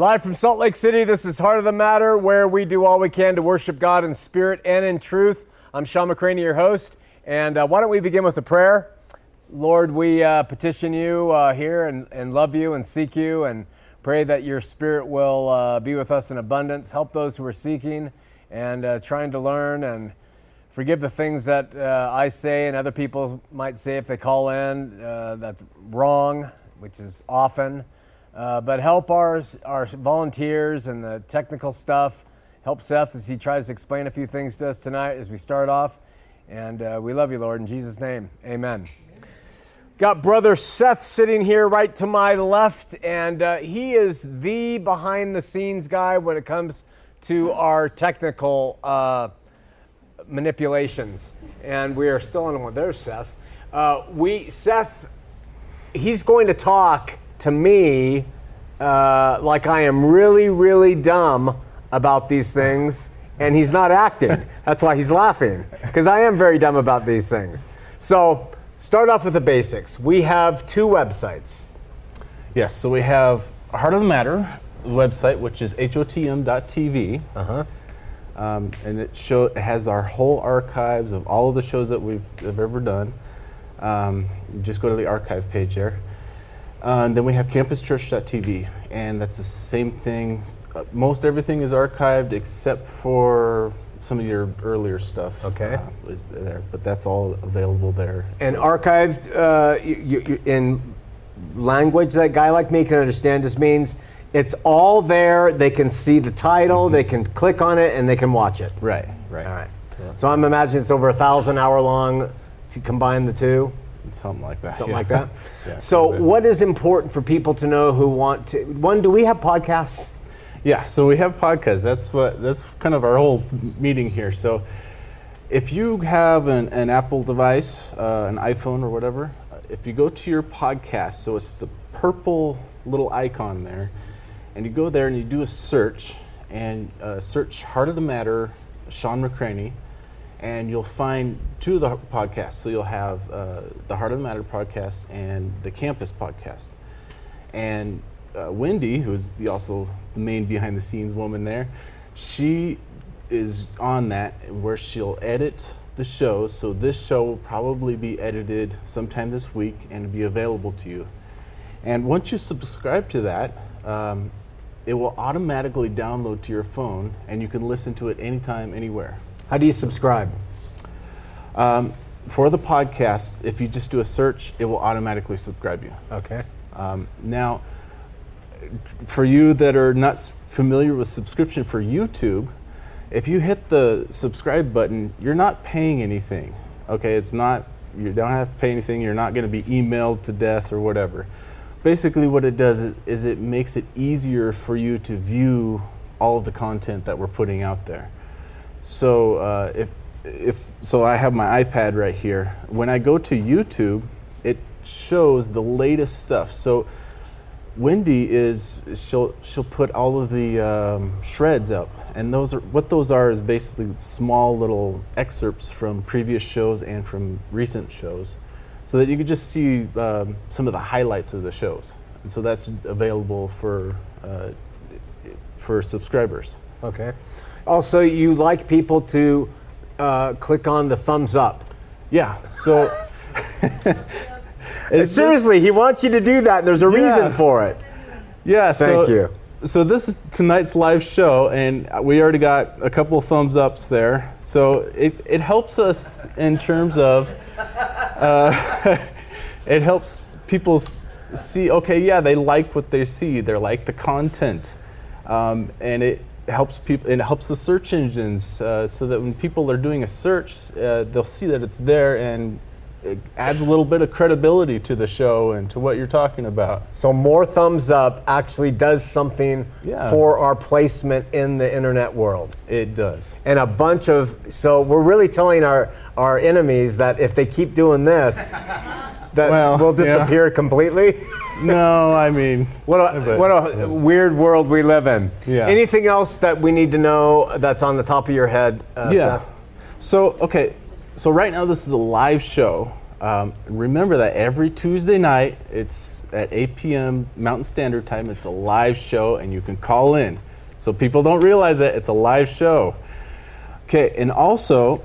Live from Salt Lake City, this is Heart of the Matter, where we do all we can to worship God in spirit and in truth. I'm Shawn McCraney, your host. And uh, why don't we begin with a prayer? Lord, we uh, petition you uh, here and, and love you and seek you and pray that your spirit will uh, be with us in abundance. Help those who are seeking and uh, trying to learn and forgive the things that uh, I say and other people might say if they call in that's wrong, which is often. Uh, but help our, our volunteers and the technical stuff. Help Seth as he tries to explain a few things to us tonight as we start off. And uh, we love you, Lord, in Jesus' name. Amen. Got brother Seth sitting here right to my left, and uh, he is the behind the scenes guy when it comes to our technical uh, manipulations. And we are still on one. There's Seth. Uh, we Seth, he's going to talk to me uh, like I am really, really dumb about these things, and he's not acting. That's why he's laughing, because I am very dumb about these things. So, start off with the basics. We have two websites. Yes, so we have Heart of the Matter website, which is hotm.tv. Uh-huh. Um, and it show it has our whole archives of all of the shows that we've have ever done. Um, just go to the archive page there. Uh, and then we have campuschurch.tv, and that's the same thing. Uh, most everything is archived except for some of your earlier stuff. Okay. uh, is there, but that's all available there. And archived uh, you, you, in language that a guy like me can understand. This means it's all there. They can see the title, they can click on it, and they can watch it. Right, right. All right. So I'm imagining it's over a thousand hour long if you combine the two. Something like that. something yeah. like that. Yeah, so, quite a bit. what is important for people to know who want to? One, do we have podcasts? Yeah, so we have podcasts. That's what that's kind of our whole meeting here. So if you have an, an Apple device, uh, an iPhone or whatever, uh, if you go to your podcast, so it's the purple little icon there, and you go there and you do a search and uh, search Heart of the Matter, Shawn McCraney, and you'll find two of the podcasts. So you'll have uh, the Heart of the Matter podcast and the Campus podcast. And uh, Wendy, who's the, also the main behind the scenes woman there, she is on that where she'll edit the show. So this show will probably be edited sometime this week and be available to you. And once you subscribe to that, um, it will automatically download to your phone and you can listen to it anytime, anywhere. How do you subscribe? Um, for the podcast, if you just do a search, it will automatically subscribe you. Okay. Um, now, for you that are not familiar with subscription for YouTube, if you hit the subscribe button, you're not paying anything. Okay, it's not, you don't have to pay anything, you're not going to be emailed to death or whatever. Basically, what it does is, is it makes it easier for you to view all of the content that we're putting out there. So uh, if if so, I have my iPad right here. When I go to YouTube, it shows the latest stuff. So Wendy is she'll she'll put all of the um, shreds up, and those are what those are is basically small little excerpts from previous shows and from recent shows, so that you could just see um, some of the highlights of the shows. And so that's available for uh, for subscribers. Okay. Also, you like people to uh, click on the thumbs up. Yeah. So Seriously, he wants you to do that. There's a reason for it. Yeah. So, Thank you. So this is tonight's live show, and we already got a couple of thumbs ups there. So it, it helps us in terms of uh, it helps people see. Okay, yeah, they like what they see. They like the content, um, and it helps people. It helps the search engines uh, so that when people are doing a search, uh, they'll see that it's there and. It adds a little bit of credibility to the show and to what you're talking about. So more thumbs up actually does something Yeah. for our placement in the internet world. It does. And a bunch of so we're really telling our our enemies that if they keep doing this, that Well, we'll yeah. disappear completely. No, I mean, What a But- what a weird world we live in. Yeah. Anything else that we need to know that's on the top of your head, uh, yeah. Seth? So okay, so right now this is a live show. Um, remember that every Tuesday night, it's at 8 p.m. Mountain Standard Time. It's a live show, and you can call in. So people don't realize that it's a live show. Okay, and also,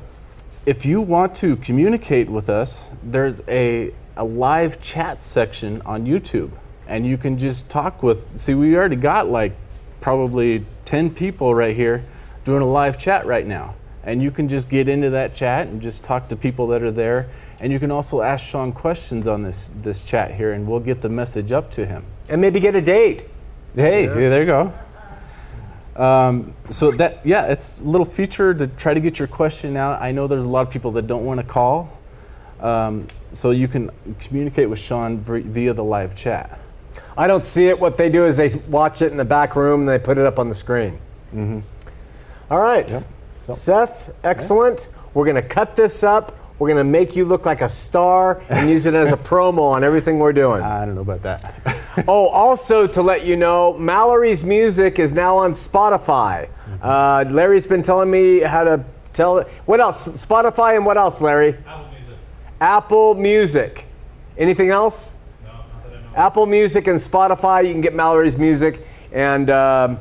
if you want to communicate with us, there's a, a live chat section on YouTube, and you can just talk with. See, we already got like probably 10 people right here doing a live chat right now. And you can just get into that chat and just talk to people that are there. And you can also ask shawn questions on this this chat here and we'll get the message up to him. And maybe get a date. Hey yeah. there you go. Um, so that yeah it's a little feature to try to get your question out. I know there's a lot of people that don't want to call um, so you can communicate with shawn via the live chat i don't see it what they do is they watch it in the back room and they put it up on the screen mm-hmm. All right yep. So. Seth, excellent. Yeah. We're going to cut this up. We're going to make you look like a star and use it as a promo on everything we're doing. I don't know about that. oh, also to let you know, Mallory's music is now on Spotify. Mm-hmm. Uh, Larry's been telling me how to tell it. What else? Spotify and what else, Larry? Apple Music. Apple Music. Anything else? No, not that I know. Apple Music and Spotify. You can get Mallory's music, and um,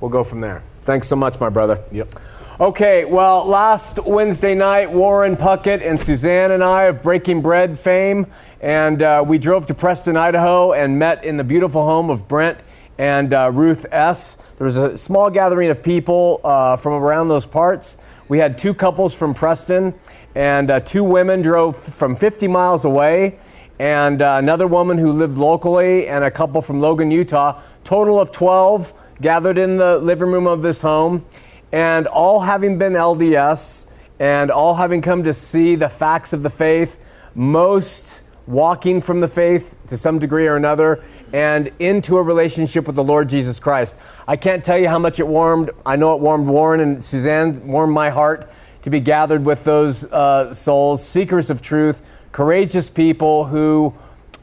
we'll go from there. Thanks so much, my brother. Yep. Okay, well, last Wednesday night, Warren Puckett and Suzanne and I of Breaking Bread fame, and uh, we drove to Preston, Idaho, and met in the beautiful home of Brent and uh, Ruth S. There was a small gathering of people uh, from around those parts. We had two couples from Preston, and uh, two women drove from 50 miles away, and uh, another woman who lived locally, and a couple from Logan, Utah. Total of 12 gathered in the living room of this home and all having been LDS and all having come to see the facts of the faith, most walking from the faith to some degree or another and into a relationship with the Lord Jesus Christ. I can't tell you how much it warmed. I know it warmed Warren and Suzanne, warmed my heart to be gathered with those uh, souls, seekers of truth, courageous people who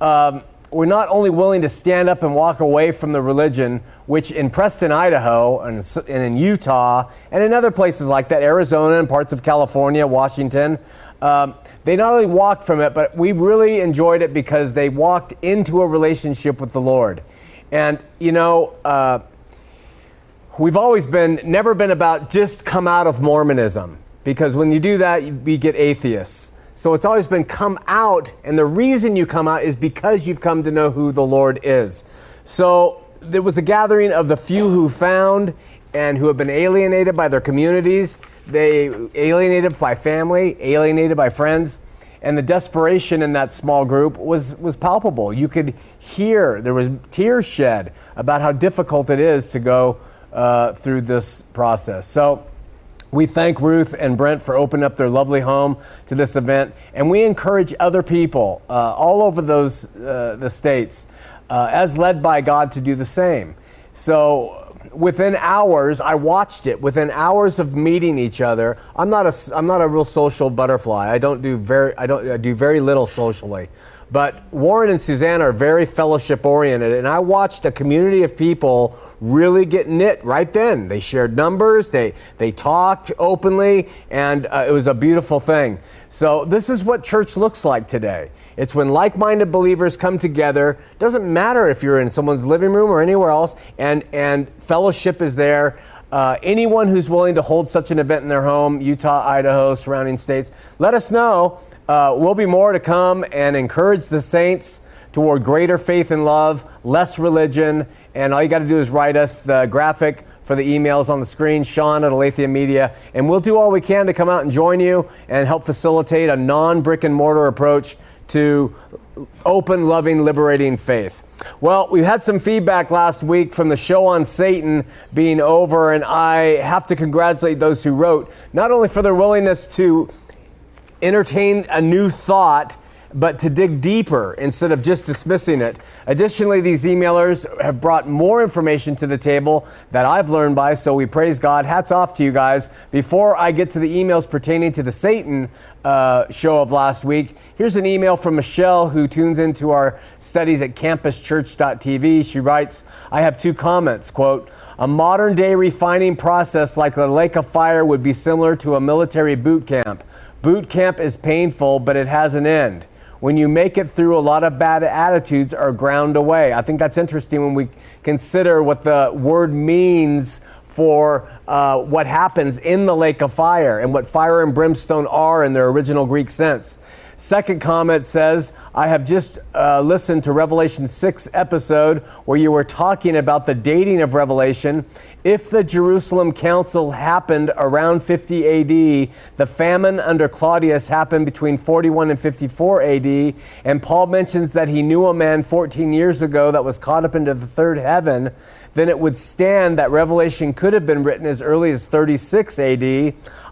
um, were not only willing to stand up and walk away from the religion, which in Preston, Idaho, and, in Utah, and in other places like that, Arizona and parts of California, Washington, um, they not only walked from it, but we really enjoyed it because they walked into a relationship with the Lord. And, you know, uh, we've always been, never been about just come out of Mormonism, because when you do that, we get atheists. So it's always been come out, and the reason you come out is because you've come to know who the Lord is. So there was a gathering of the few who found and who have been alienated by their communities. They alienated by family, alienated by friends, and the desperation in that small group was was palpable. You could hear there was tears shed about how difficult it is to go uh, through this process. So we thank Ruth and Brent for opening up their lovely home to this event, and we encourage other people uh, all over those uh, the states, uh, as led by God, to do the same. So, within hours, I watched it. Within hours of meeting each other, I'm not a I'm not a real social butterfly. I don't do very I don't I do very little socially. But Warren and Suzanne are very fellowship oriented, and I watched a community of people really get knit right then. They shared numbers, they, they talked openly, and uh, it was a beautiful thing. So, this is what church looks like today. It's when like minded believers come together. Doesn't matter if you're in someone's living room or anywhere else, and, and fellowship is there. Uh, anyone who's willing to hold such an event in their home, Utah, Idaho, surrounding states, let us know. Uh, will be more to come and encourage the saints toward greater faith and love, less religion, and all you got to do is write us the graphic for the emails on the screen, Shawn at Aletheia Media, and we'll do all we can to come out and join you and help facilitate a non brick and mortar approach to open, loving, liberating faith. Well, we had some feedback last week from the show on Satan being over, and I have to congratulate those who wrote, not only for their willingness to entertain a new thought, but to dig deeper instead of just dismissing it. Additionally, these emailers have brought more information to the table that I've learned by, so we praise God. Hats off to you guys. Before I get to the emails pertaining to the Satan uh, show of last week, here's an email from Michelle who tunes into our studies at campuschurch.tv. She writes, I have two comments. Quote, a modern day refining process like the lake of fire would be similar to a military boot camp. Boot camp is painful, but it has an end. When you make it through, a lot of bad attitudes are ground away. I think that's interesting when we consider what the word means for uh, what happens in the lake of fire and what fire and brimstone are in their original Greek sense. Second comment says, I have just uh, listened to Revelation 6 episode where you were talking about the dating of Revelation. If the Jerusalem Council happened around 50 AD, the famine under Claudius happened between 41 and 54 AD, and Paul mentions that he knew a man 14 years ago that was caught up into the third heaven, then it would stand that Revelation could have been written as early as 36 AD.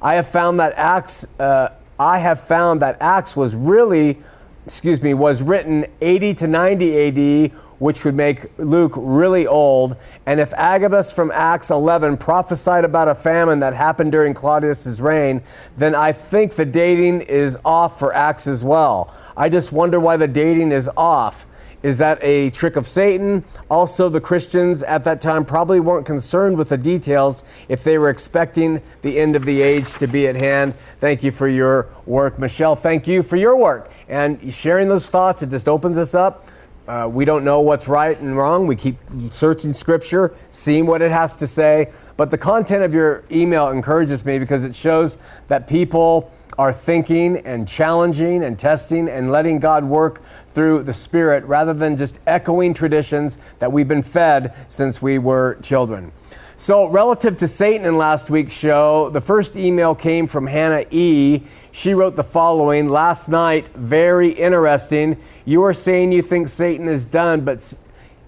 I have found that Acts. Uh, I have found that Acts was really, excuse me, was written 80 to 90 AD, which would make Luke really old. And if Agabus from Acts 11 prophesied about a famine that happened during Claudius's reign, then I think the dating is off for Acts as well. I just wonder why the dating is off. Is that a trick of Satan? Also, the Christians at that time probably weren't concerned with the details if they were expecting the end of the age to be at hand. Thank you for your work. Michelle, thank you for your work and sharing those thoughts. It just opens us up. Uh, we don't know what's right and wrong. We keep searching scripture, seeing what it has to say. But the content of your email encourages me because it shows that people are thinking and challenging and testing and letting God work through the Spirit rather than just echoing traditions that we've been fed since we were children. So, relative to Satan in last week's show, the first email came from Hannah E. She wrote the following Last night, very interesting. You are saying you think Satan is done, but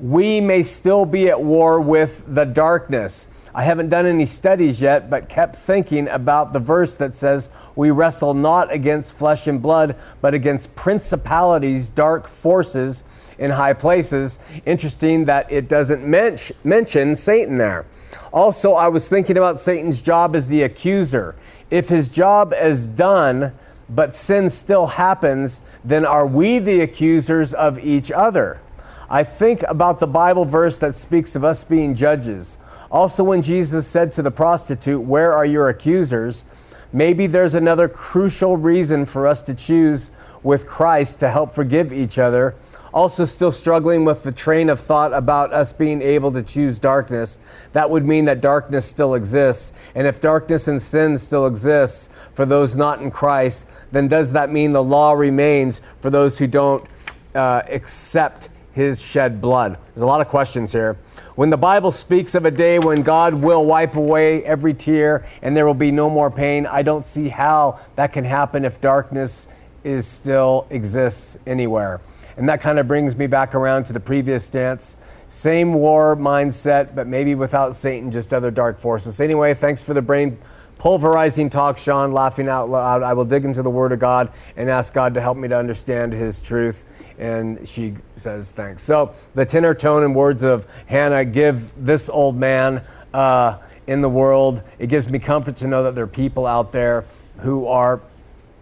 we may still be at war with the darkness. I haven't done any studies yet, but kept thinking about the verse that says, We wrestle not against flesh and blood, but against principalities, dark forces in high places. Interesting that it doesn't men- mention Satan there. Also, I was thinking about Satan's job as the accuser. If his job is done, but sin still happens, then are we the accusers of each other? I think about the Bible verse that speaks of us being judges. Also, when Jesus said to the prostitute, Where are your accusers? Maybe there's another crucial reason for us to choose with Christ to help forgive each other. Also, still struggling with the train of thought about us being able to choose darkness. That would mean that darkness still exists. And if darkness and sin still exists for those not in Christ, then does that mean the law remains for those who don't uh, accept his shed blood? There's a lot of questions here. When the Bible speaks of a day when God will wipe away every tear and there will be no more pain, I don't see how that can happen if darkness is still exists anywhere. And that kind of brings me back around to the previous stance. Same war mindset, but maybe without Satan, just other dark forces. Anyway, thanks for the brain pulverizing talk, Shawn, laughing out loud. I will dig into the Word of God and ask God to help me to understand His truth. And she says, thanks. So, the tenor, tone, and words of Hannah give this old man uh, in the world, it gives me comfort to know that there are people out there who are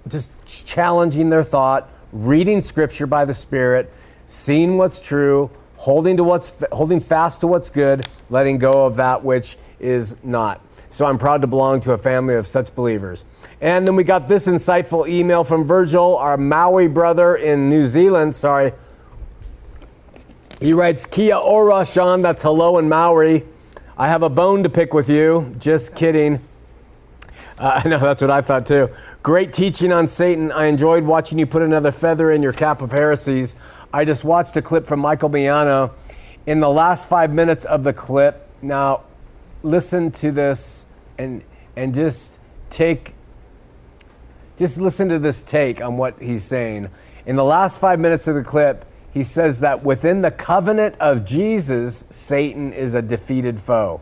just challenging their thought, reading Scripture by the Spirit, seeing what's true, holding to what's holding fast to what's good, letting go of that which is not. So I'm proud to belong to a family of such believers. And then we got this insightful email from Virgil, our Maori brother in New Zealand. Sorry. He writes, Kia ora, Shawn. That's hello in Maori. I have a bone to pick with you. Just kidding. Uh, I know that's what I thought too. Great teaching on Satan. I enjoyed watching you put another feather in your cap of heresies. I just watched a clip from Michael Miano. In the last five minutes of the clip, now listen to this and and just take just listen to this take on what he's saying. In the last 5 minutes of the clip, he says that within the covenant of Jesus, Satan is a defeated foe.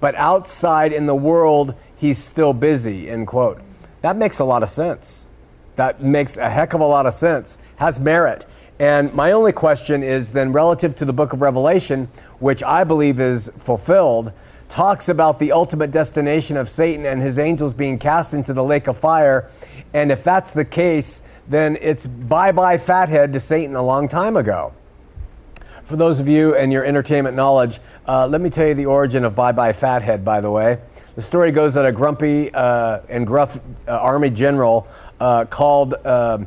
But outside in the world, he's still busy, end quote. That makes a lot of sense. That makes a heck of a lot of sense, has merit. And my only question is then relative to the book of Revelation, which I believe is fulfilled, talks about the ultimate destination of Satan and his angels being cast into the lake of fire. And if that's the case, then it's bye bye fathead to Satan a long time ago. For those of you and your entertainment knowledge, uh, let me tell you the origin of bye bye fathead, by the way. The story goes that a grumpy uh, and gruff uh, army general uh, called uh,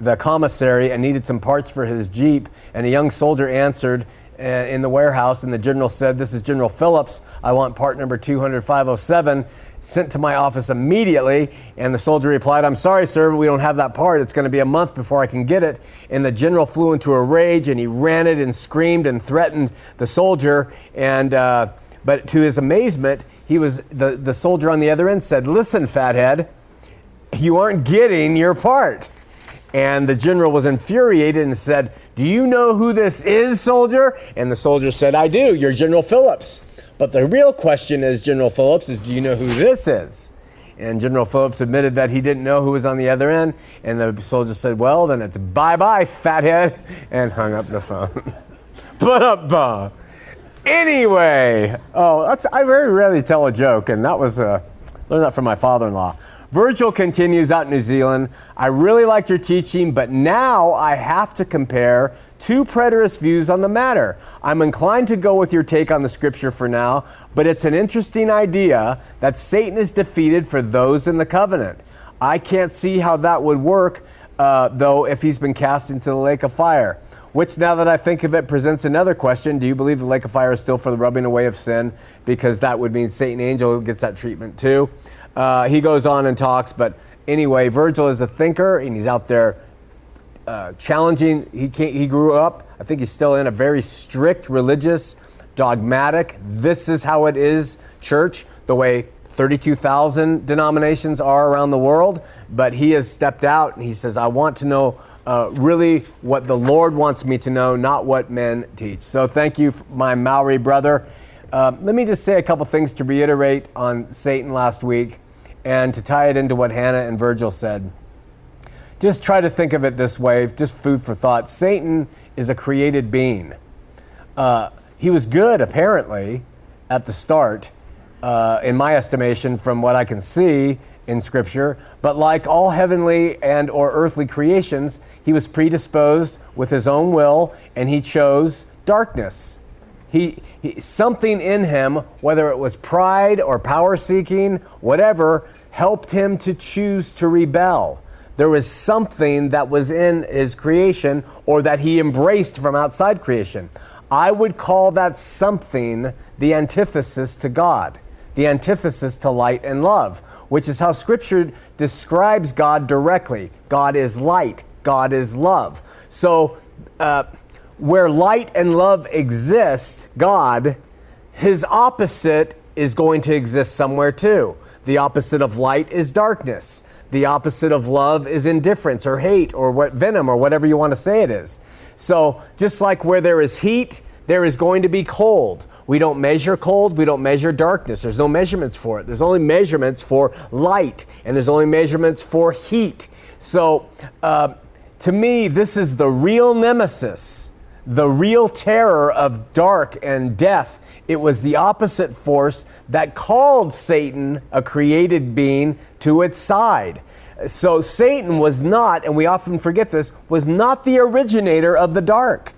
the commissary and needed some parts for his Jeep, and a young soldier answered in the warehouse, and the general said, This is General Phillips. I want part number 200-507 sent to my office immediately. And the soldier replied, I'm sorry, sir, but we don't have that part. It's going to be a month before I can get it. And the general flew into a rage and he ranted and screamed and threatened the soldier. And, uh, but to his amazement, he was, the, the soldier on the other end said, Listen, fathead, you aren't getting your part. And the general was infuriated and said, Do you know who this is, soldier? And the soldier said, I do. You're General Phillips. But the real question is, General Phillips, is do you know who this is? And General Phillips admitted that he didn't know who was on the other end. And the soldier said, Well, then it's bye bye, fathead, and hung up the phone. but up, uh, Anyway, oh, that's, I very rarely tell a joke, and that was uh, learned that from my father in law. Virgil continues out in New Zealand. I really liked your teaching, but now I have to compare two preterist views on the matter. I'm inclined to go with your take on the scripture for now, but it's an interesting idea that Satan is defeated for those in the covenant. I can't see how that would work, uh, though, if he's been cast into the lake of fire. Which, now that I think of it, presents another question. Do you believe the lake of fire is still for the rubbing away of sin? Because that would mean Satan angel gets that treatment too. Uh, he goes on and talks, but anyway, Virgil is a thinker and he's out there uh, challenging. He, he grew up, I think he's still in a very strict, religious, dogmatic, this is how it is church, the way 32,000 denominations are around the world. But he has stepped out and he says, I want to know uh, really what the Lord wants me to know, not what men teach. So thank you, my Maori brother. Uh, let me just say a couple things to reiterate on Satan last week and to tie it into what Hannah and Virgil said. Just try to think of it this way, just food for thought. Satan is a created being. Uh, he was good, apparently, at the start, uh, in my estimation, from what I can see in Scripture. But like all heavenly and or earthly creations, he was predisposed with his own will, and he chose darkness. He, he, something in him, whether it was pride or power seeking, whatever, helped him to choose to rebel. There was something that was in his creation or that he embraced from outside creation. I would call that something the antithesis to God, the antithesis to light and love, which is how Scripture describes God directly. God is light, God is love. So, uh, where light and love exist, God, his opposite is going to exist somewhere too. The opposite of light is darkness. The opposite of love is indifference or hate or what venom or whatever you want to say it is. So, just like where there is heat, there is going to be cold. We don't measure cold, we don't measure darkness. There's no measurements for it. There's only measurements for light, and there's only measurements for heat. So, uh, to me, this is the real nemesis the real terror of dark and death. It was the opposite force that called Satan, a created being, to its side. So Satan was not, and we often forget this, was not the originator of the dark.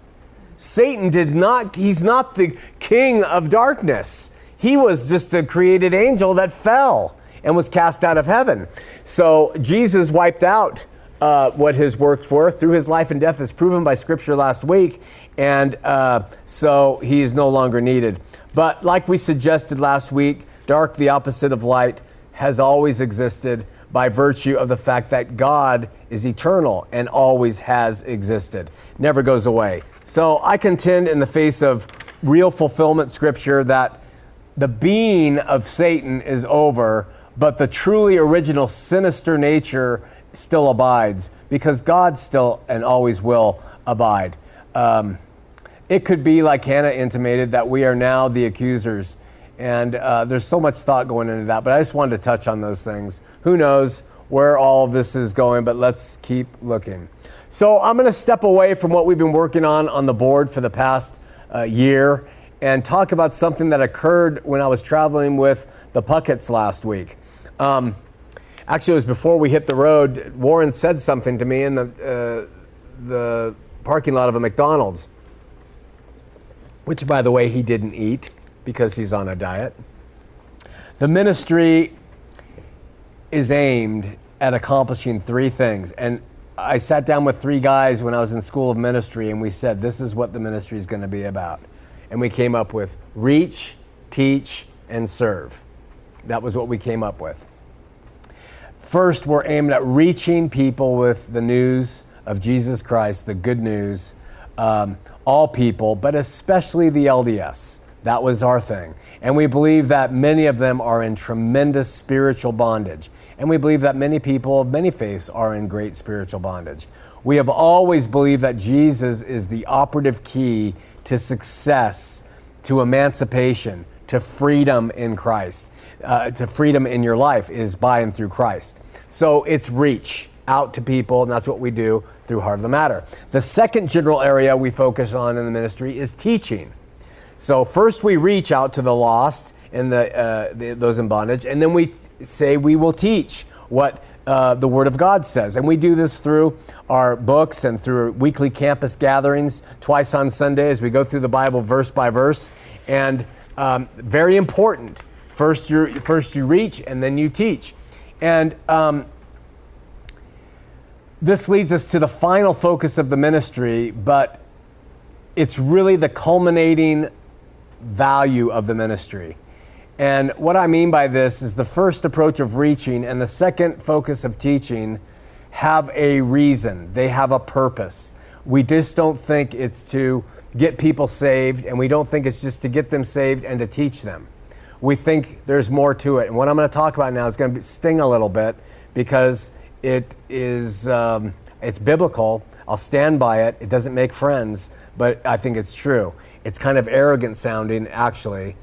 Satan did not, he's not the king of darkness. He was just a created angel that fell and was cast out of heaven. So Jesus wiped out uh, what his works were through his life and death, is proven by Scripture last week, and uh, so he is no longer needed. But like we suggested last week, dark, the opposite of light, has always existed by virtue of the fact that God is eternal and always has existed, never goes away. So I contend in the face of real fulfillment scripture that the being of Satan is over, but the truly original sinister nature still abides because God still and always will abide. Um, it could be like Hannah intimated that we are now the accusers. And uh, there's so much thought going into that, but I just wanted to touch on those things. Who knows where all this is going, but let's keep looking. So I'm going to step away from what we've been working on on the board for the past uh, year and talk about something that occurred when I was traveling with the Pucketts last week. Um, actually, it was before we hit the road. Warren said something to me in the, uh, the parking lot of a McDonald's, which, by the way, he didn't eat because he's on a diet. The ministry is aimed at accomplishing three things. And I sat down with three guys when I was in school of ministry, and we said, This is what the ministry is going to be about. And we came up with reach, teach, and serve. That was what we came up with. First, we're aimed at reaching people with the news of Jesus Christ, the good news, um, all people, but especially the LDS. That was our thing. And we believe that many of them are in tremendous spiritual bondage. And we believe that many people of many faiths are in great spiritual bondage. We have always believed that Jesus is the operative key to success, to emancipation, to freedom in Christ, uh, to freedom in your life is by and through Christ. So it's reach out to people, and that's what we do through Heart of the Matter. The second general area we focus on in the ministry is teaching. So first we reach out to the lost and the, uh, the, those in bondage, and then we say we will teach what uh, the Word of God says. And we do this through our books and through weekly campus gatherings twice on Sunday as we go through the Bible verse by verse. And um, very important. First you first you reach and then you teach. And um, this leads us to the final focus of the ministry, but it's really the culminating value of the ministry. And what I mean by this is the first approach of reaching and the second focus of teaching have a reason, they have a purpose. We just don't think it's to get people saved, and we don't think it's just to get them saved and to teach them. We think there's more to it. And what I'm going to talk about now is going to sting a little bit because it is um, it's biblical. I'll stand by it. It doesn't make friends, but I think it's true. It's kind of arrogant sounding, actually.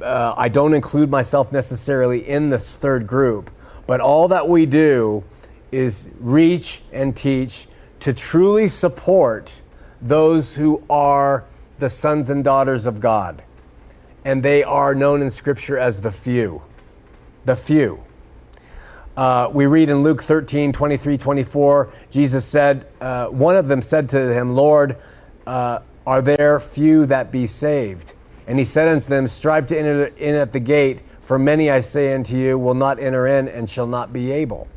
Uh, I don't include myself necessarily in this third group, but all that we do is reach and teach to truly support those who are the sons and daughters of God. And they are known in Scripture as the few. The few. Uh, we read in Luke 13, 23, 24, Jesus said, uh, one of them said to him, Lord, uh, are there few that be saved? And he said unto them, Strive to enter in at the gate, for many, I say unto you, will not enter in and shall not be able.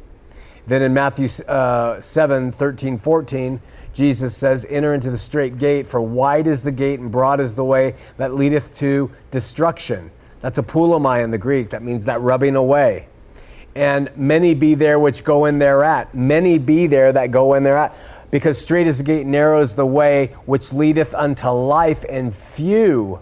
Then in Matthew uh, 7, 13, 14, Jesus says, Enter into the strait gate, for wide is the gate and broad is the way that leadeth to destruction. That's a apulomai in the Greek. That means that rubbing away. And many be there which go in thereat. Many be there that go in thereat because strait is the gate, narrow is the way which leadeth unto life, and few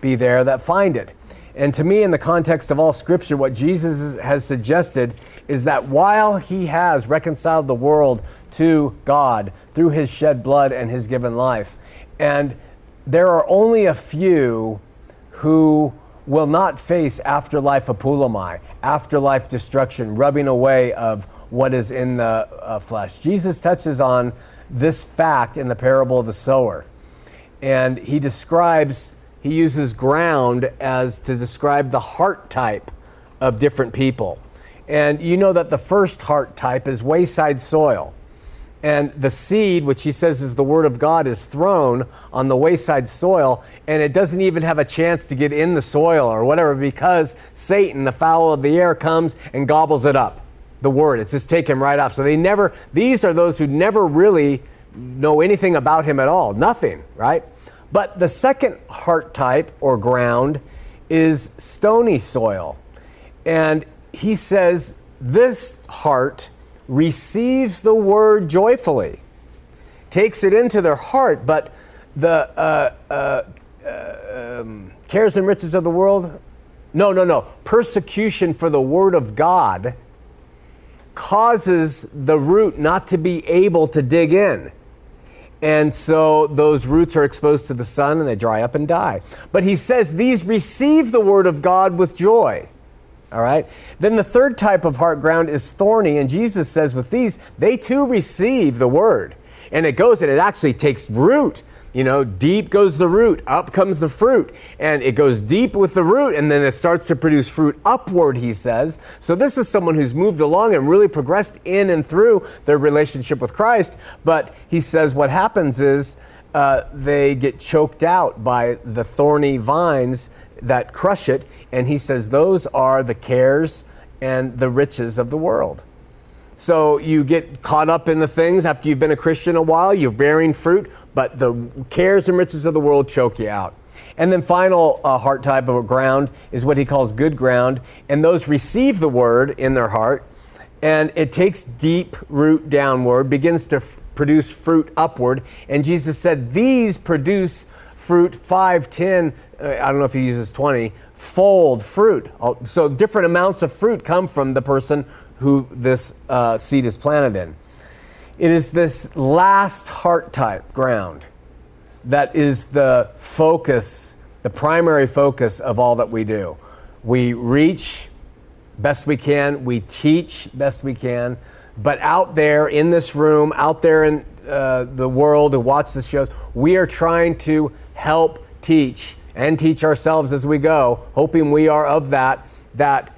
be there that find it. And to me, in the context of all scripture, what Jesus has suggested is that while he has reconciled the world to God through his shed blood and his given life, and there are only a few who will not face afterlife apulomai, afterlife destruction, rubbing away of what is in the uh, flesh. Jesus touches on this fact in the parable of the sower. And he describes, he uses ground as to describe the heart type of different people. And you know that the first heart type is wayside soil. And the seed, which he says is the word of God, is thrown on the wayside soil, and it doesn't even have a chance to get in the soil or whatever because Satan, the fowl of the air, comes and gobbles it up the word. It's just taken right off. So they never, these are those who never really know anything about him at all. Nothing, right? But the second heart type or ground is stony soil. And he says this heart receives the word joyfully, takes it into their heart, but the uh, uh, um, cares and riches of the world, no, no, no, persecution for the word of God causes the root not to be able to dig in. And so those roots are exposed to the sun and they dry up and die. But he says these receive the word of God with joy. All right. Then the third type of heart ground is thorny. And Jesus says with these, they too receive the word. And it goes and it actually takes root. You know, deep goes the root, up comes the fruit. And it goes deep with the root, and then it starts to produce fruit upward, he says. So this is someone who's moved along and really progressed in and through their relationship with Christ. But he says what happens is uh, they get choked out by the thorny vines that crush it. And he says those are the cares and the riches of the world. So you get caught up in the things after you've been a Christian a while, you're bearing fruit, but the cares and riches of the world choke you out. And then final uh, heart type of ground is what he calls good ground, and those receive the word in their heart, and it takes deep root downward, begins to f- produce fruit upward. And Jesus said, These produce fruit 5, 10, uh, I don't know if he uses 20, fold fruit. So different amounts of fruit come from the person who this uh, seed is planted in. It is this last heart type ground that is the focus, the primary focus of all that we do. We reach best we can, we teach best we can, but out there in this room, out there in uh, the world who watch the shows, we are trying to help teach and teach ourselves as we go, hoping we are of that, that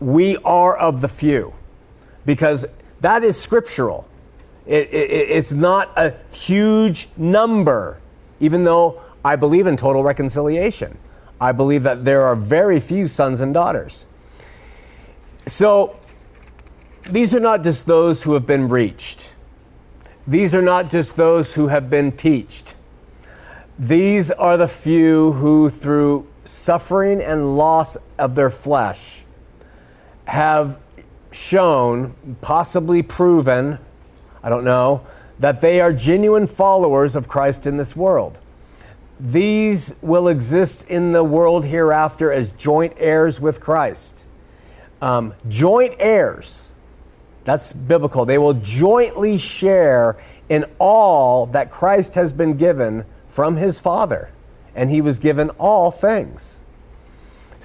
we are of the few. Because that is scriptural. It, it, it's not a huge number, even though I believe in total reconciliation. I believe that there are very few sons and daughters. So these are not just those who have been reached. These are not just those who have been taught. These are the few who, through suffering and loss of their flesh, have shown, possibly proven, I don't know, that they are genuine followers of Christ in this world. These will exist in the world hereafter as joint heirs with Christ. Um, joint heirs, that's biblical. They will jointly share in all that Christ has been given from his Father, and he was given all things.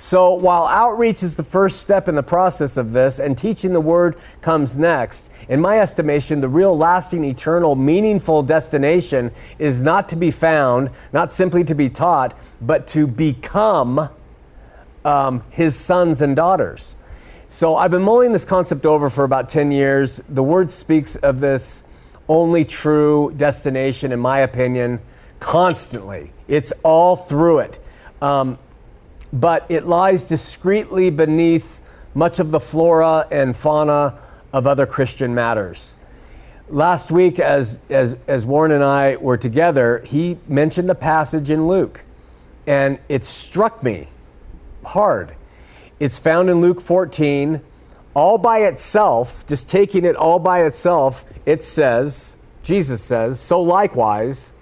So while outreach is the first step in the process of this and teaching the word comes next, in my estimation, the real lasting, eternal, meaningful destination is not to be found, not simply to be taught, but to become um, his sons and daughters. So I've been mulling this concept over for about 10 years. The word speaks of this only true destination, in my opinion, constantly. It's all through it. Um, but it lies discreetly beneath much of the flora and fauna of other Christian matters. Last week, as, as, as Warren and I were together, he mentioned a passage in Luke, and it struck me hard. It's found in Luke 14. All by itself, just taking it all by itself, it says, Jesus says, so likewise,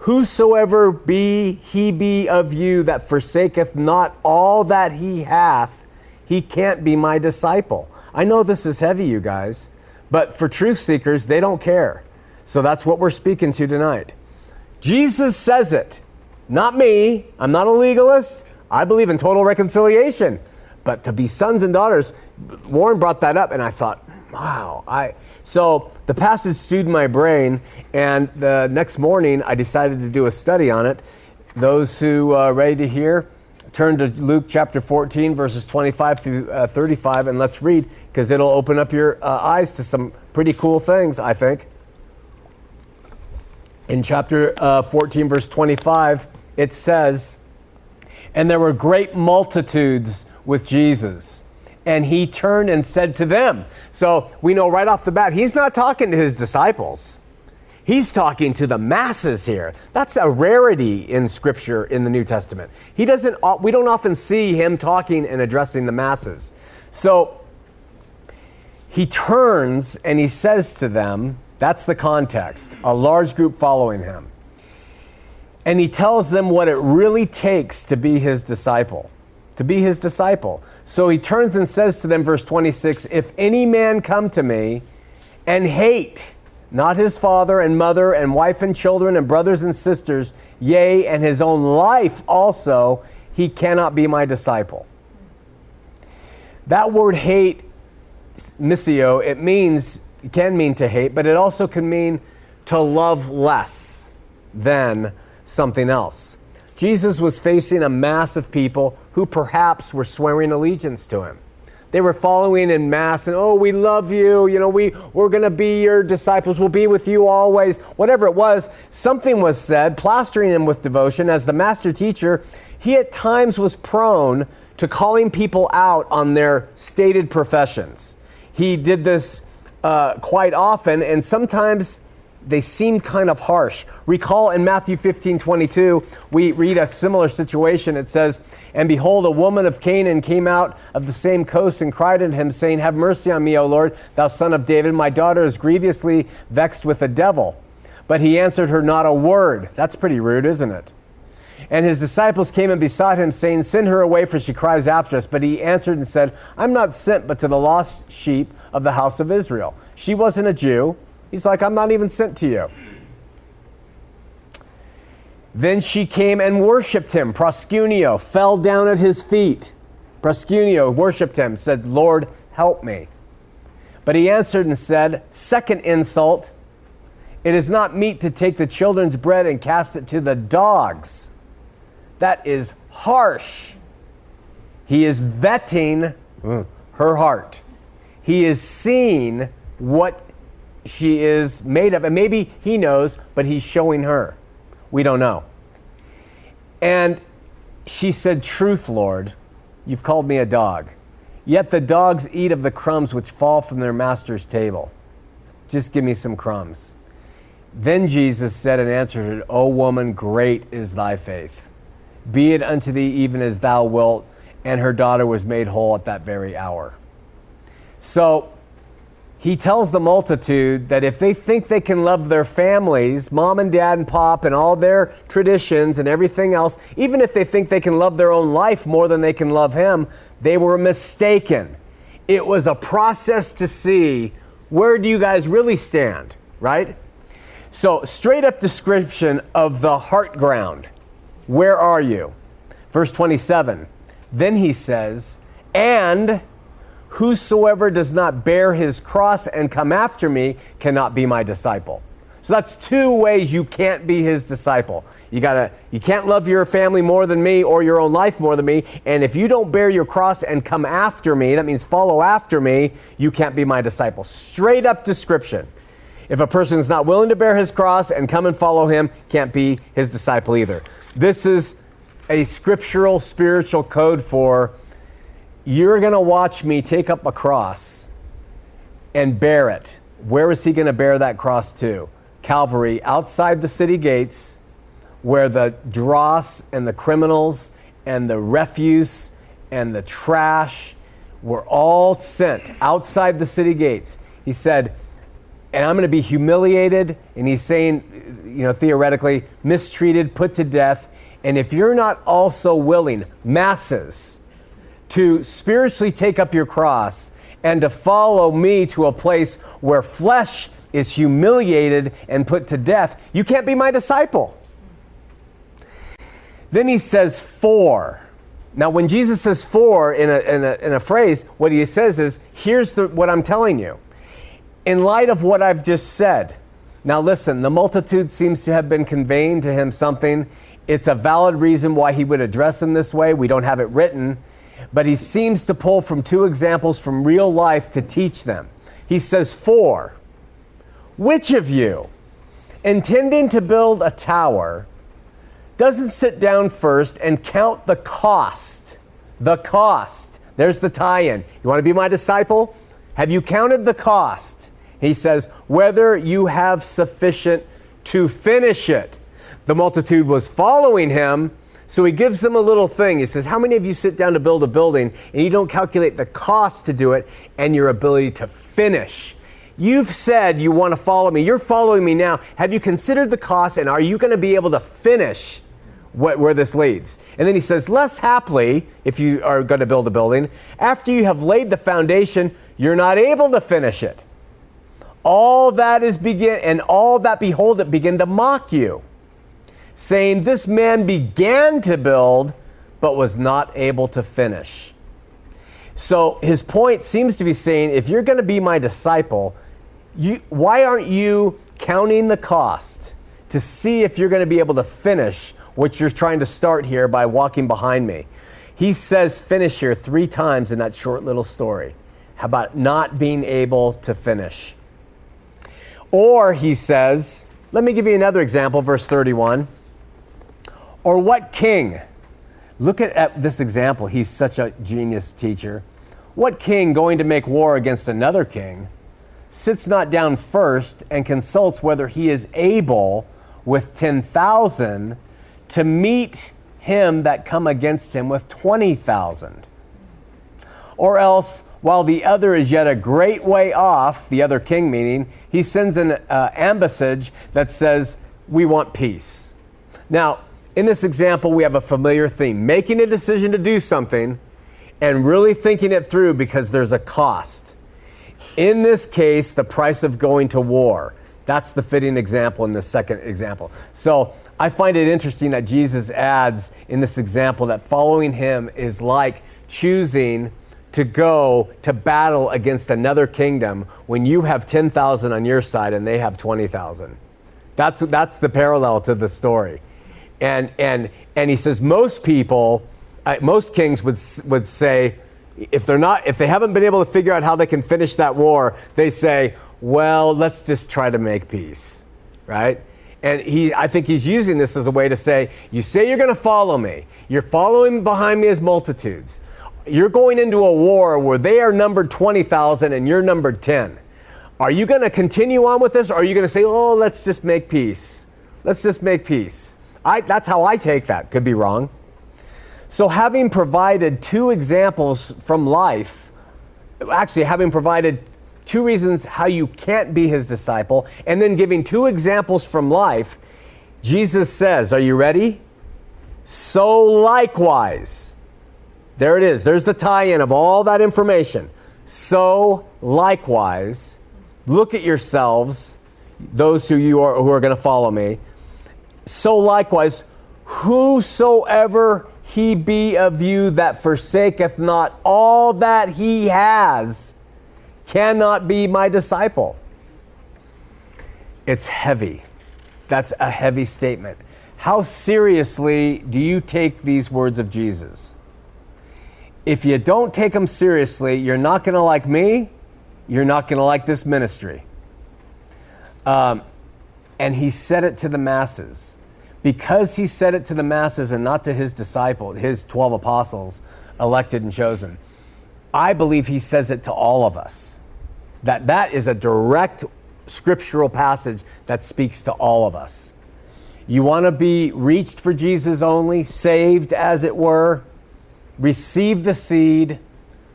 Whosoever be he be of you that forsaketh not all that he hath, he can't be my disciple. I know this is heavy, you guys, but for truth seekers, they don't care. So that's what we're speaking to tonight. Jesus says it, not me. I'm not a legalist. I believe in total reconciliation. But to be sons and daughters, Warren brought that up, and I thought, wow, I so the passage stewed my brain, and the next morning I decided to do a study on it. Those who are ready to hear, turn to Luke chapter 14, verses 25 through uh, 35, and let's read because it'll open up your uh, eyes to some pretty cool things, I think. In chapter uh, 14, verse 25, it says, And there were great multitudes with Jesus and he turned and said to them. So we know right off the bat, he's not talking to his disciples. He's talking to the masses here. That's a rarity in scripture in the New Testament. He doesn't uh, we don't often see him talking and addressing the masses. So he turns and he says to them, that's the context, a large group following him. And he tells them what it really takes to be his disciple to be his disciple. So he turns and says to them, verse 26 If any man come to me and hate not his father and mother and wife and children and brothers and sisters, yea, and his own life also, he cannot be my disciple. That word hate, miseo, it means, it can mean to hate, but it also can mean to love less than something else. Jesus was facing a mass of people who perhaps were swearing allegiance to him. They were following in mass and, oh, we love you. You know, we, we're going to be your disciples. We'll be with you always. Whatever it was, something was said, plastering him with devotion. As the master teacher, he at times was prone to calling people out on their stated professions. He did this uh, quite often, and sometimes they seem kind of harsh. Recall in Matthew 15 22, we read a similar situation. It says, And behold, a woman of Canaan came out of the same coast and cried unto him, saying, Have mercy on me, O Lord, thou son of David. My daughter is grievously vexed with a devil. But he answered her not a word. That's pretty rude, isn't it? And his disciples came and besought him, saying, Send her away, for she cries after us. But he answered and said, I'm not sent but to the lost sheep of the house of Israel. She wasn't a Jew. He's like, I'm not even sent to you. Then she came and worshiped him. Proskuneo fell down at his feet. Proskuneo worshiped him, said, Lord, help me. But he answered and said, Second insult, it is not meet to take the children's bread and cast it to the dogs. That is harsh. He is vetting uh, her heart. He is seeing what she is made of. And maybe he knows, but he's showing her. We don't know. And she said, Truth, Lord, you've called me a dog. Yet the dogs eat of the crumbs which fall from their master's table. Just give me some crumbs. Then Jesus said and answered, her, O woman, great is thy faith. Be it unto thee even as thou wilt. And her daughter was made whole at that very hour. So he tells the multitude that if they think they can love their families, mom and dad and pop, and all their traditions and everything else, even if they think they can love their own life more than they can love him, they were mistaken. It was a process to see where do you guys really stand, right? So, straight up description of the heart ground. Where are you? Verse 27. Then he says, and Whosoever does not bear his cross and come after me cannot be my disciple. So that's two ways you can't be his disciple. You gotta you can't love your family more than me or your own life more than me. And if you don't bear your cross and come after me, that means follow after me, you can't be my disciple. Straight up description. If a person is not willing to bear his cross and come and follow him, can't be his disciple either. This is a scriptural spiritual code for you're going to watch me take up a cross and bear it. Where is he going to bear that cross to? Calvary, outside the city gates, where the dross and the criminals and the refuse and the trash were all sent outside the city gates. He said, and I'm going to be humiliated. And he's saying, you know, theoretically, mistreated, put to death. And if you're not also willing, masses, to spiritually take up your cross and to follow me to a place where flesh is humiliated and put to death, you can't be my disciple. Then he says, for. Now, when Jesus says for in a, in a, in a phrase, what he says is, here's the, what I'm telling you. In light of what I've just said, now listen, the multitude seems to have been conveying to him something. It's a valid reason why he would address them this way. We don't have it written but he seems to pull from two examples from real life to teach them. He says, For which of you, intending to build a tower, doesn't sit down first and count the cost? The cost. There's the tie in. You want to be my disciple? Have you counted the cost? He says, Whether you have sufficient to finish it. The multitude was following him so he gives them a little thing. He says, How many of you sit down to build a building and you don't calculate the cost to do it and your ability to finish? You've said you want to follow me. You're following me now. Have you considered the cost and are you going to be able to finish what, where this leads? And then he says, Less happily, if you are going to build a building, after you have laid the foundation, you're not able to finish it. All that is begin, and all that behold it begin to mock you saying, This man began to build, but was not able to finish. So his point seems to be saying, if you're going to be my disciple, you, why aren't you counting the cost to see if you're going to be able to finish what you're trying to start here by walking behind me? He says finish here three times in that short little story. How about not being able to finish? Or he says, let me give you another example, verse 31. Or what king? Look at, at this example. He's such a genius teacher. What king going to make war against another king sits not down first and consults whether he is able with 10,000 to meet him that come against him with 20,000? Or else, while the other is yet a great way off, the other king meaning, he sends an uh, ambassage that says, We want peace. Now, in this example, we have a familiar theme making a decision to do something and really thinking it through because there's a cost. In this case, the price of going to war. That's the fitting example in the second example. So I find it interesting that Jesus adds in this example that following him is like choosing to go to battle against another kingdom when you have 10,000 on your side and they have 20,000. That's, that's the parallel to the story. And, and, and he says most people, uh, most kings would, would say, if they're not, if they haven't been able to figure out how they can finish that war, they say, well, let's just try to make peace, right? And he, I think he's using this as a way to say, you say you're going to follow me. You're following behind me as multitudes. You're going into a war where they are numbered 20,000 and you're numbered 10. Are you going to continue on with this or are you going to say, oh, let's just make peace? Let's just make peace. I, that's how I take that. Could be wrong. So, having provided two examples from life, actually, having provided two reasons how you can't be his disciple, and then giving two examples from life, Jesus says, Are you ready? So likewise, there it is. There's the tie in of all that information. So likewise, look at yourselves, those who you are who are going to follow me. So likewise, whosoever he be of you that forsaketh not all that he has cannot be my disciple. It's heavy. That's a heavy statement. How seriously do you take these words of Jesus? If you don't take them seriously, you're not going to like me, you're not going to like this ministry. Um, and he said it to the masses because he said it to the masses and not to his disciples, his 12 apostles, elected and chosen, I believe he says it to all of us. That that is a direct scriptural passage that speaks to all of us. You want to be reached for Jesus only, saved as it were, receive the seed,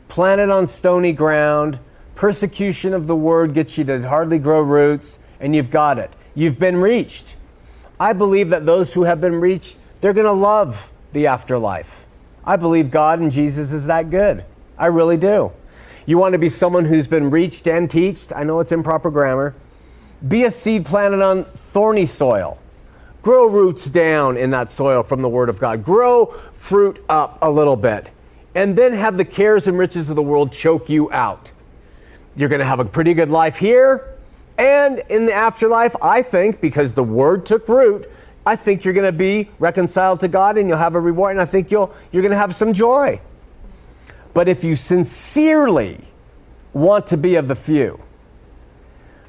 planted on stony ground, persecution of the word gets you to hardly grow roots, and you've got it. You've been reached. I believe that those who have been reached, they're going to love the afterlife. I believe God and Jesus is that good. I really do. You want to be someone who's been reached and teached? I know it's improper grammar. Be a seed planted on thorny soil. Grow roots down in that soil from the Word of God. Grow fruit up a little bit. And then have the cares and riches of the world choke you out. You're going to have a pretty good life here and in the afterlife, I think, because the word took root, I think you're going to be reconciled to God and you'll have a reward, and I think you'll, you're going to have some joy. But if you sincerely want to be of the few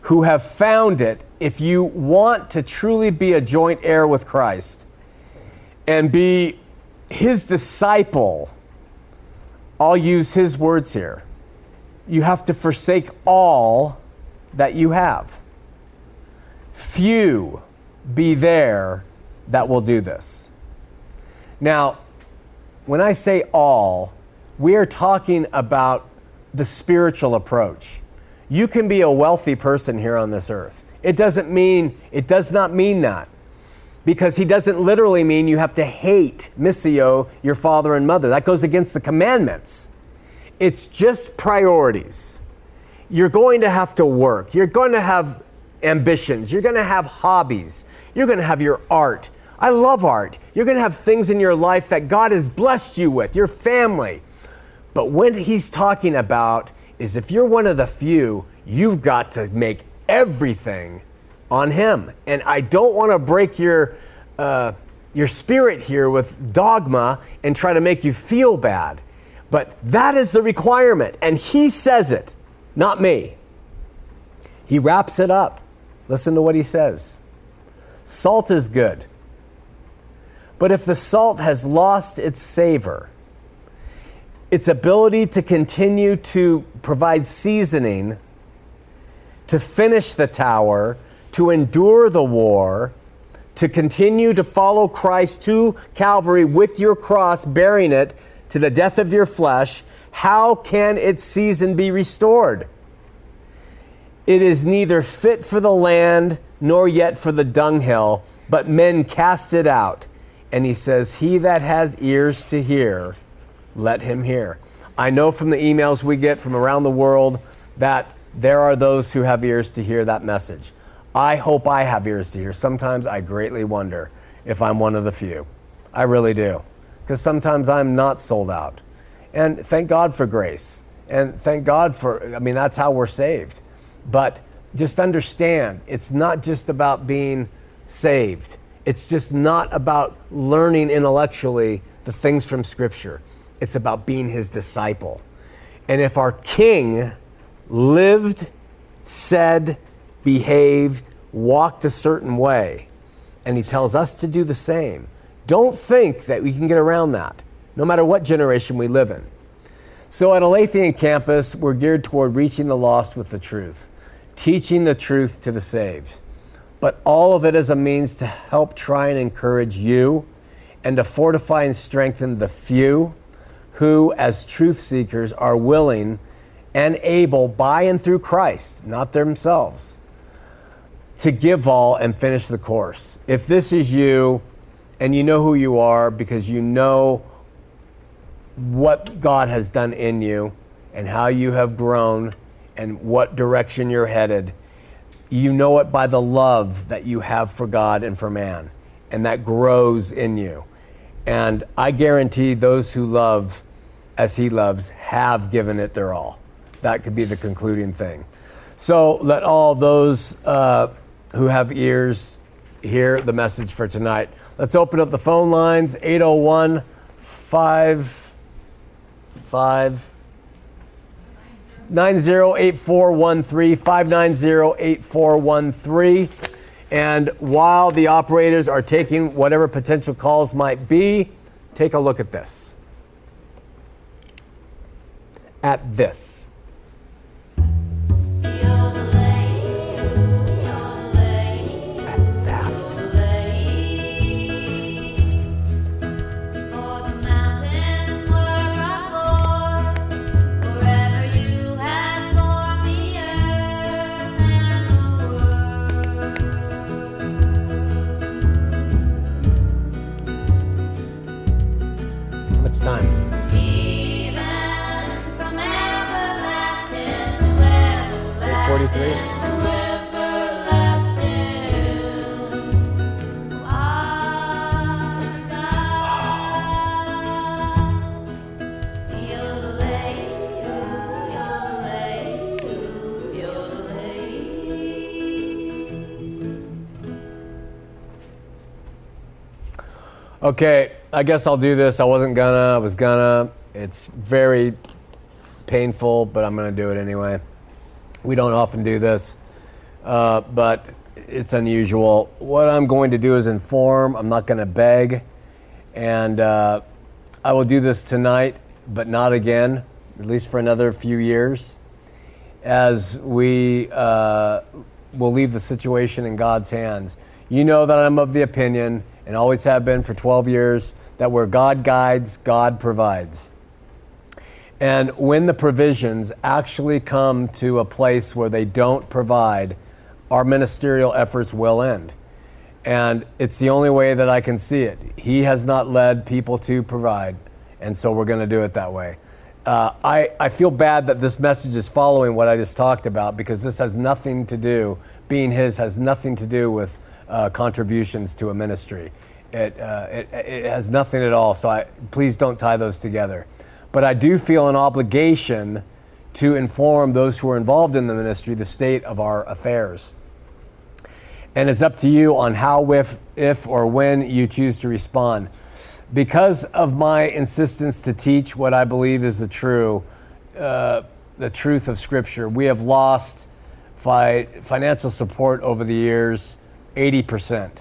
who have found it, if you want to truly be a joint heir with Christ and be his disciple, I'll use his words here. You have to forsake all that you have. Few be there that will do this. Now, when I say all, we are talking about the spiritual approach. You can be a wealthy person here on this earth. It doesn't mean, it does not mean that. Because he doesn't literally mean you have to hate, miseo, your father and mother. That goes against the commandments. It's just priorities you're going to have to work. You're going to have ambitions. You're going to have hobbies. You're going to have your art. I love art. You're going to have things in your life that God has blessed you with, your family. But what he's talking about is if you're one of the few, you've got to make everything on him. And I don't want to break your uh, your spirit here with dogma and try to make you feel bad. But that is the requirement, and he says it not me. He wraps it up. Listen to what he says Salt is good. But if the salt has lost its savor, its ability to continue to provide seasoning to finish the tower, to endure the war, to continue to follow Christ to Calvary with your cross, bearing it to the death of your flesh, how can its season be restored? It is neither fit for the land nor yet for the dunghill, but men cast it out. And he says, He that has ears to hear, let him hear. I know from the emails we get from around the world that there are those who have ears to hear that message. I hope I have ears to hear. Sometimes I greatly wonder if I'm one of the few. I really do. Because sometimes I'm not sold out. And thank God for grace. And thank God for, I mean, that's how we're saved. But just understand it's not just about being saved, it's just not about learning intellectually the things from Scripture. It's about being his disciple. And if our king lived, said, behaved, walked a certain way, and he tells us to do the same, don't think that we can get around that, no matter what generation we live in. So at Alethean campus, we're geared toward reaching the lost with the truth, teaching the truth to the saved. But all of it as a means to help try and encourage you and to fortify and strengthen the few who, as truth seekers, are willing and able by and through Christ, not themselves, to give all and finish the course. If this is you and you know who you are because you know what God has done in you and how you have grown and what direction you're headed, you know it by the love that you have for God and for man, and that grows in you. And I guarantee those who love as he loves have given it their all. That could be the concluding thing. So let all those uh, who have ears hear the message for tonight. Let's open up the phone lines 801 5 5 908413 5908413 and while the operators are taking whatever potential calls might be take a look at this. At this Okay, I guess I'll do this. I wasn't gonna, I was gonna. It's very painful, but I'm gonna do it anyway. We don't often do this, uh, but it's unusual. What I'm going to do is inform, I'm not gonna beg, and uh, I will do this tonight, but not again, at least for another few years, as we uh, will leave the situation in God's hands. You know that I'm of the opinion, and always have been for 12 years, that where God guides, God provides. And when the provisions actually come to a place where they don't provide, our ministerial efforts will end. And it's the only way that I can see it. He has not led people to provide, and so we're going to do it that way. Uh, I, I feel bad that this message is following what I just talked about because this has nothing to do, being His has nothing to do with uh, contributions to a ministry. It, uh, it, it has nothing at all, so I, please don't tie those together. But I do feel an obligation to inform those who are involved in the ministry the state of our affairs. And it's up to you on how, if, if or when you choose to respond. Because of my insistence to teach what I believe is the true, uh, the truth of Scripture, we have lost fi- financial support over the years 80%.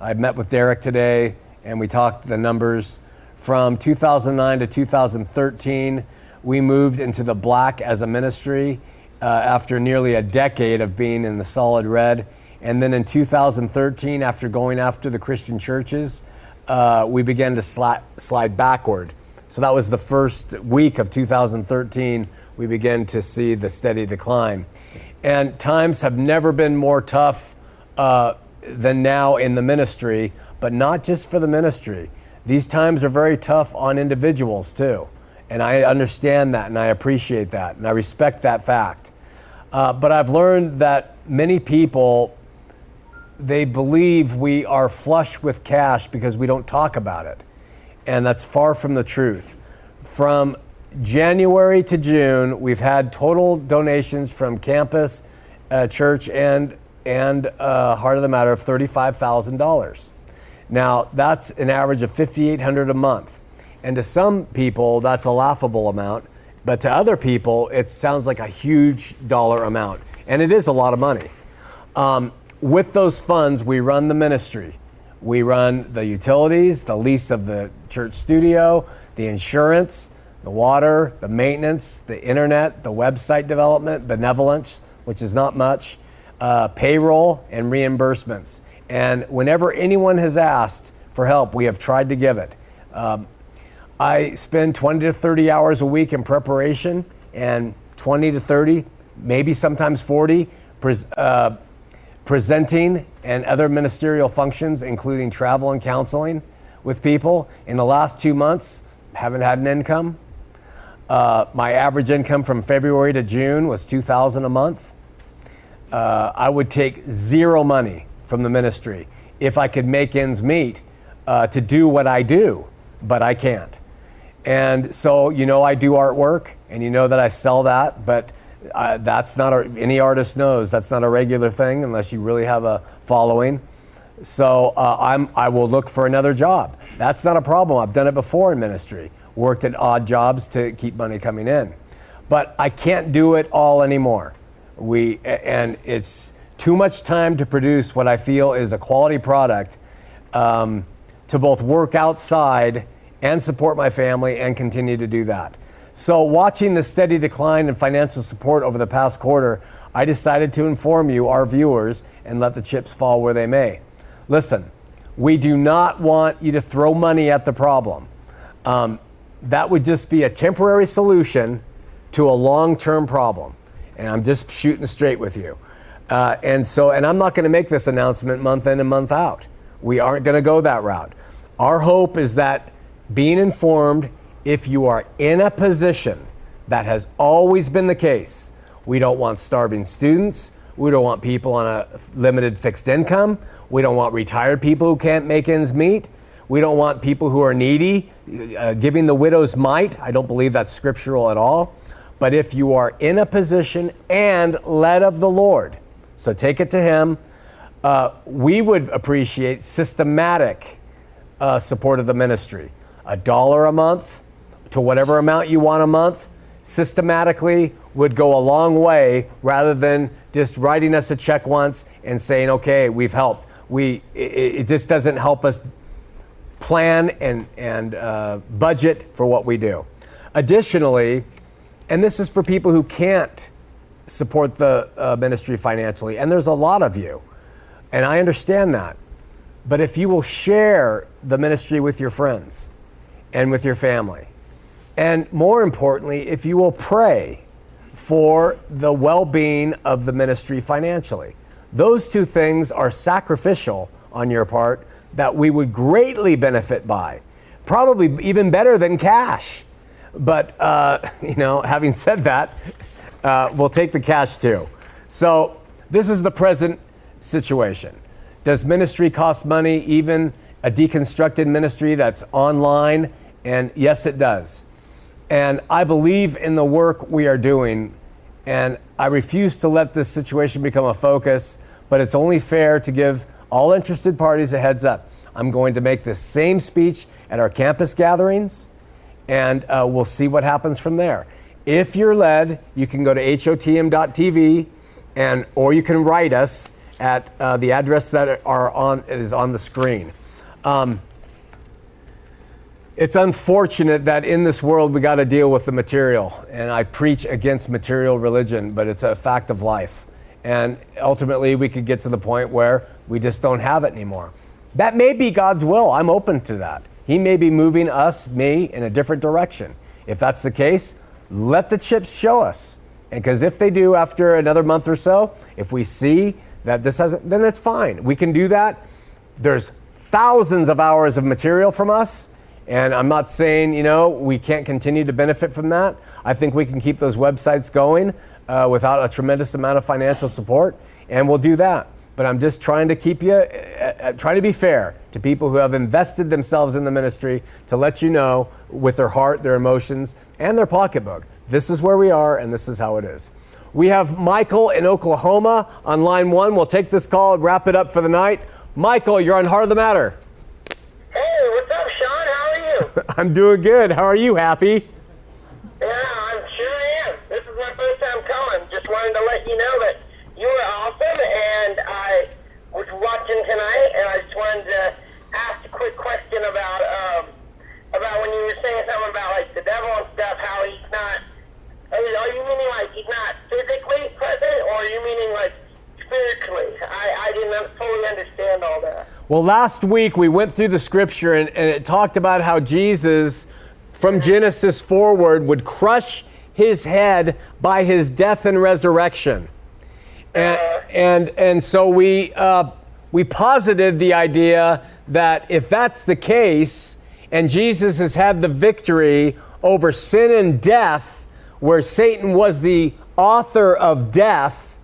I met with Derek today and we talked the numbers. From 2009 to 2013, we moved into the black as a ministry uh, after nearly a decade of being in the solid red. And then in 2013, after going after the Christian churches, uh, we began to slide, slide backward. So that was the first week of 2013, we began to see the steady decline. And times have never been more tough uh, than now in the ministry, but not just for the ministry. These times are very tough on individuals too. And I understand that and I appreciate that and I respect that fact. Uh, but I've learned that many people, they believe we are flush with cash because we don't talk about it. And that's far from the truth. From January to June, we've had total donations from campus, uh, church, and and uh, Heart of the Matter of thirty-five thousand dollars. Now that's an average of fifty-eight hundred a month, and to some people that's a laughable amount, but to other people it sounds like a huge dollar amount, and it is a lot of money. Um, with those funds, we run the ministry. We run the utilities, the lease of the church studio, the insurance the water, the maintenance, the internet, the website development, benevolence, which is not much, uh, payroll, and reimbursements. And whenever anyone has asked for help, we have tried to give it. Um, I spend 20 to 30 hours a week in preparation and 20 to 30, maybe sometimes 40, pres- uh, presenting and other ministerial functions, including travel and counseling with people. In the last two months, haven't had an income, uh, my average income from February to June was 2000 a month. Uh, I would take zero money from the ministry if I could make ends meet uh, to do what I do, but I can't. And so, you know, I do artwork and you know that I sell that, but uh, that's not a, any artist knows that's not a regular thing unless you really have a following. So uh, I'm, I will look for another job. That's not a problem. I've done it before in ministry worked at odd jobs to keep money coming in. But I can't do it all anymore. We and it's too much time to produce what I feel is a quality product um, to both work outside and support my family and continue to do that. So, watching the steady decline in financial support over the past quarter, I decided to inform you, our viewers, and let the chips fall where they may. Listen, we do not want you to throw money at the problem. Um, that would just be a temporary solution to a long term problem. And I'm just shooting straight with you. Uh, and so, and I'm not going to make this announcement month in and month out. We aren't going to go that route. Our hope is that being informed, if you are in a position that has always been the case, we don't want starving students. We don't want people on a limited fixed income. We don't want retired people who can't make ends meet. We don't want people who are needy uh, giving the widow's mite. I don't believe that's scriptural at all. But if you are in a position and led of the Lord, so take it to Him, uh, we would appreciate systematic uh, support of the ministry. A dollar a month to whatever amount you want a month systematically would go a long way rather than just writing us a check once and saying, okay, we've helped. We, it, it just doesn't help us plan and, and uh, budget for what we do. Additionally, and this is for people who can't support the uh, ministry financially, and there's a lot of you, and I understand that. But if you will share the ministry with your friends and with your family, and more importantly, if you will pray for the well being of the ministry financially, those two things are sacrificial on your part that we would greatly benefit by, probably even better than cash. But, uh, you know, having said that, uh, we'll take the cash too. So, this is the present situation. Does ministry cost money, even a deconstructed ministry that's online? And yes, it does. And I believe in the work we are doing, and I refuse to let this situation become a focus, but it's only fair to give all interested parties a heads up. I'm going to make the same speech at our campus gatherings, and uh, we'll see what happens from there. If you're led, you can go to hotm.tv, and or you can write us at uh, the address that are on is on the screen. Um, It's unfortunate that in this world we got to deal with the material. And I preach against material religion, but it's a fact of life. And ultimately, we could get to the point where we just don't have it anymore. That may be God's will. I'm open to that. He may be moving us, me, in a different direction. If that's the case, let the chips show us. Because if they do after another month or so, if we see that this hasn't, then it's fine. We can do that. There's thousands of hours of material from us. And I'm not saying, you know, we can't continue to benefit from that. I think we can keep those websites going uh, without a tremendous amount of financial support, and we'll do that. But I'm just trying to keep you, uh, uh, trying to be fair to people who have invested themselves in the ministry to let you know with their heart, their emotions, and their pocketbook. This is where we are, and this is how it is. We have Michael in Oklahoma on line one. We'll take this call and wrap it up for the night. Michael, you're on Heart of the Matter. Hey, what's up, Shawn? How are you? I'm doing good. How are you? Happy? Yeah, I'm sure I am. This is my first time calling. Just wanted to let you know that you were awesome, and I was watching tonight, and I just wanted to ask a quick question about um, about when you were saying something about like the devil and stuff. How he's not. Are you meaning like not physically present, or are you meaning like spiritually? I, I didn't fully understand all that. Well, last week we went through the scripture and, and it talked about how Jesus, from Genesis forward, would crush his head by his death and resurrection. And, and, and so we, uh, we posited the idea that if that's the case, and Jesus has had the victory over sin and death, where Satan was the author of death,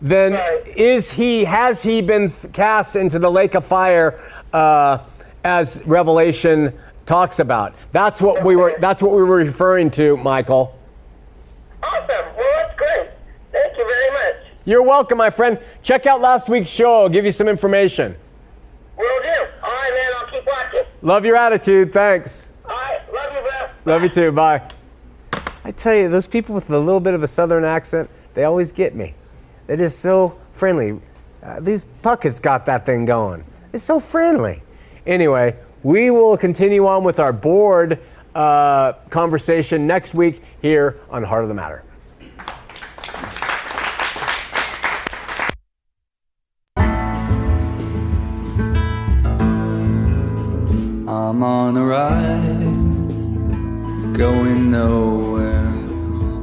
then Right. is he has he been cast into the lake of fire uh, as Revelation talks about? That's what we were. That's what we were referring to, Michael. Awesome. Well, that's great. Thank you very much. You're welcome, my friend. Check out last week's show. I'll give you some information. Will do. All right, man. I'll keep watching. Love your attitude. Thanks. All right. Love you, bro. Love you too. Bye. I tell you, those people with a little bit of a southern accent, they always get me. They're just so friendly. Uh, these Pucketts got that thing going. It's so friendly. Anyway, we will continue on with our board uh, conversation next week here on Heart of the Matter. I'm on a ride, going nowhere.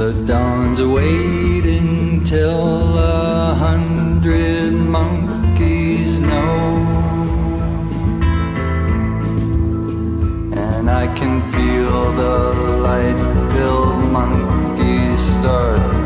the dawn's waiting till a hundred monkeys know. And I can feel the light filled monkeys start